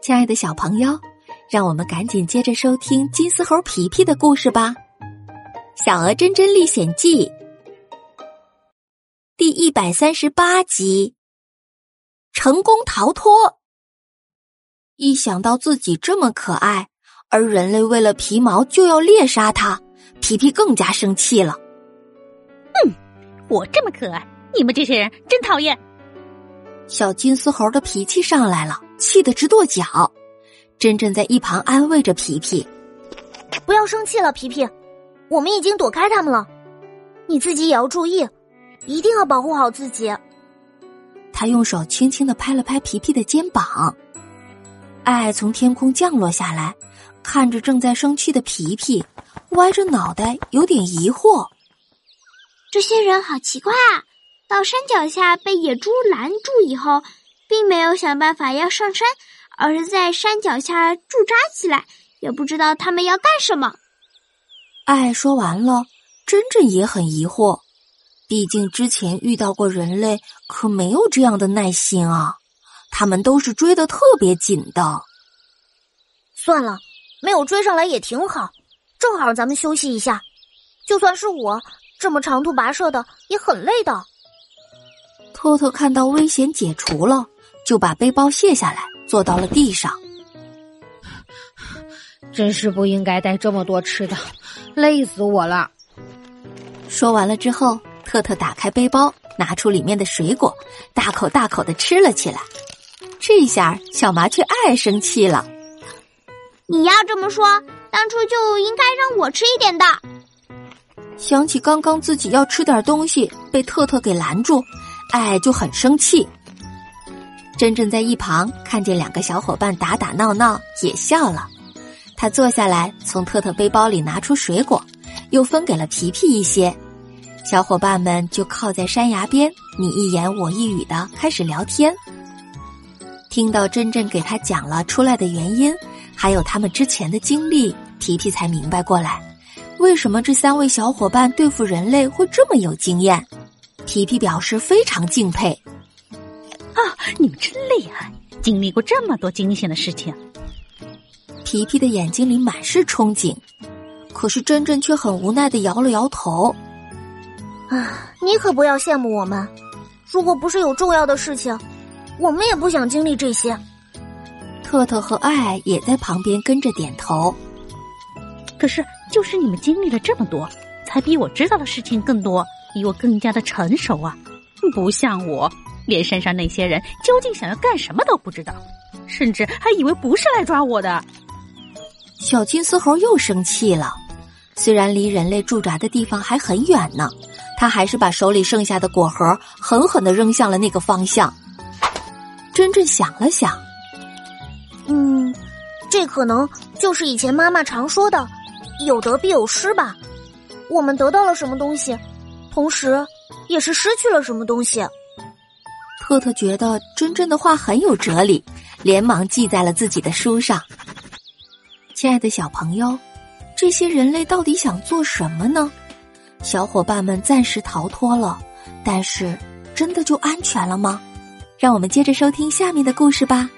亲爱的小朋友，让我们赶紧接着收听金丝猴皮皮的故事吧，《小鹅真真历险记》第一百三十八集，成功逃脱。一想到自己这么可爱，而人类为了皮毛就要猎杀它，皮皮更加生气了。嗯，我这么可爱，你们这些人真讨厌。小金丝猴的脾气上来了，气得直跺脚。珍珍在一旁安慰着皮皮：“不要生气了，皮皮，我们已经躲开他们了。你自己也要注意，一定要保护好自己。”他用手轻轻的拍了拍皮皮的肩膀。爱从天空降落下来，看着正在生气的皮皮，歪着脑袋，有点疑惑：“这些人好奇怪啊！”到山脚下被野猪拦住以后，并没有想办法要上山，而是在山脚下驻扎起来，也不知道他们要干什么。爱说完了，珍珍也很疑惑，毕竟之前遇到过人类，可没有这样的耐心啊。他们都是追得特别紧的。算了，没有追上来也挺好，正好咱们休息一下。就算是我这么长途跋涉的，也很累的。特特看到危险解除了，就把背包卸下来，坐到了地上。真是不应该带这么多吃的，累死我了。说完了之后，特特打开背包，拿出里面的水果，大口大口的吃了起来。这下小麻雀爱生气了。你要这么说，当初就应该让我吃一点的。想起刚刚自己要吃点东西，被特特给拦住。爱就很生气，珍珍在一旁看见两个小伙伴打打闹闹，也笑了。他坐下来，从特特背包里拿出水果，又分给了皮皮一些。小伙伴们就靠在山崖边，你一言我一语的开始聊天。听到珍珍给他讲了出来的原因，还有他们之前的经历，皮皮才明白过来，为什么这三位小伙伴对付人类会这么有经验。皮皮表示非常敬佩，啊，你们真厉害，经历过这么多惊险的事情。皮皮的眼睛里满是憧憬，可是珍珍却很无奈的摇了摇头。啊，你可不要羡慕我们，如果不是有重要的事情，我们也不想经历这些。特特和爱也在旁边跟着点头。可是，就是你们经历了这么多，才比我知道的事情更多。比我更加的成熟啊，不像我，连山上那些人究竟想要干什么都不知道，甚至还以为不是来抓我的。小金丝猴又生气了，虽然离人类驻扎的地方还很远呢，他还是把手里剩下的果核狠狠的扔向了那个方向。珍珍想了想，嗯，这可能就是以前妈妈常说的“有得必有失”吧。我们得到了什么东西？同时，也是失去了什么东西。特特觉得珍珍的话很有哲理，连忙记在了自己的书上。亲爱的小朋友，这些人类到底想做什么呢？小伙伴们暂时逃脱了，但是真的就安全了吗？让我们接着收听下面的故事吧。